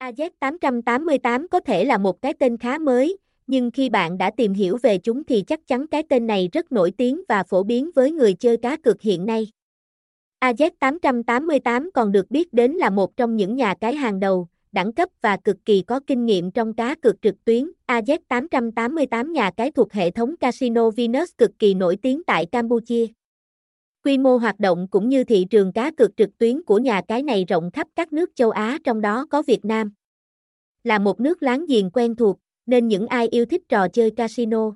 AZ888 có thể là một cái tên khá mới, nhưng khi bạn đã tìm hiểu về chúng thì chắc chắn cái tên này rất nổi tiếng và phổ biến với người chơi cá cược hiện nay. AZ888 còn được biết đến là một trong những nhà cái hàng đầu, đẳng cấp và cực kỳ có kinh nghiệm trong cá cược trực tuyến. AZ888 nhà cái thuộc hệ thống Casino Venus cực kỳ nổi tiếng tại Campuchia. Quy mô hoạt động cũng như thị trường cá cược trực tuyến của nhà cái này rộng khắp các nước châu Á trong đó có Việt Nam. Là một nước láng giềng quen thuộc, nên những ai yêu thích trò chơi casino,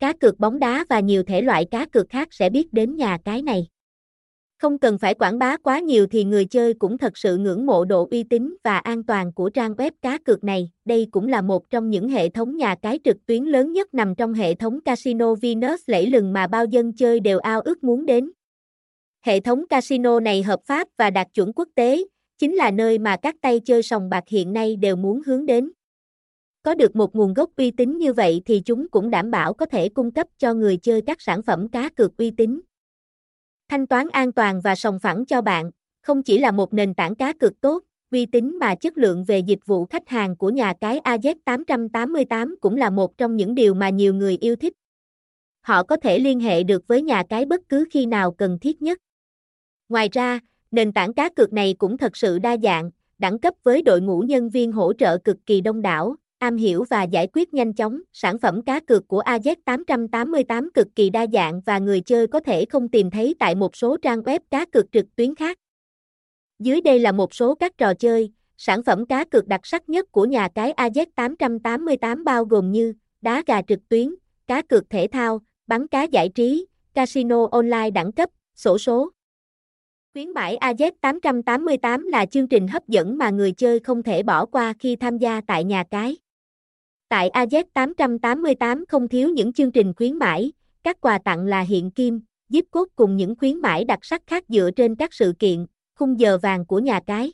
cá cược bóng đá và nhiều thể loại cá cược khác sẽ biết đến nhà cái này. Không cần phải quảng bá quá nhiều thì người chơi cũng thật sự ngưỡng mộ độ uy tín và an toàn của trang web cá cược này. Đây cũng là một trong những hệ thống nhà cái trực tuyến lớn nhất nằm trong hệ thống Casino Venus lẫy lừng mà bao dân chơi đều ao ước muốn đến. Hệ thống casino này hợp pháp và đạt chuẩn quốc tế, chính là nơi mà các tay chơi sòng bạc hiện nay đều muốn hướng đến. Có được một nguồn gốc uy tín như vậy thì chúng cũng đảm bảo có thể cung cấp cho người chơi các sản phẩm cá cược uy tín. Thanh toán an toàn và sòng phẳng cho bạn, không chỉ là một nền tảng cá cược tốt, uy tín mà chất lượng về dịch vụ khách hàng của nhà cái AZ888 cũng là một trong những điều mà nhiều người yêu thích. Họ có thể liên hệ được với nhà cái bất cứ khi nào cần thiết nhất. Ngoài ra, nền tảng cá cược này cũng thật sự đa dạng, đẳng cấp với đội ngũ nhân viên hỗ trợ cực kỳ đông đảo, am hiểu và giải quyết nhanh chóng. Sản phẩm cá cược của AZ888 cực kỳ đa dạng và người chơi có thể không tìm thấy tại một số trang web cá cược trực tuyến khác. Dưới đây là một số các trò chơi, sản phẩm cá cược đặc sắc nhất của nhà cái AZ888 bao gồm như đá gà trực tuyến, cá cược thể thao, bắn cá giải trí, casino online đẳng cấp, sổ số. Khuyến mãi AZ888 là chương trình hấp dẫn mà người chơi không thể bỏ qua khi tham gia tại nhà cái. Tại AZ888 không thiếu những chương trình khuyến mãi, các quà tặng là hiện kim, giúp cốt cùng những khuyến mãi đặc sắc khác dựa trên các sự kiện, khung giờ vàng của nhà cái.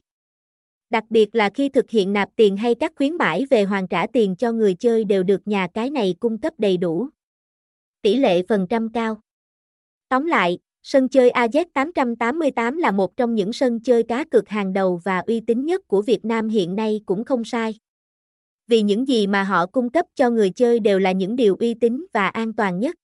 Đặc biệt là khi thực hiện nạp tiền hay các khuyến mãi về hoàn trả tiền cho người chơi đều được nhà cái này cung cấp đầy đủ. Tỷ lệ phần trăm cao. Tóm lại, sân chơi AZ888 là một trong những sân chơi cá cược hàng đầu và uy tín nhất của Việt Nam hiện nay cũng không sai vì những gì mà họ cung cấp cho người chơi đều là những điều uy tín và an toàn nhất.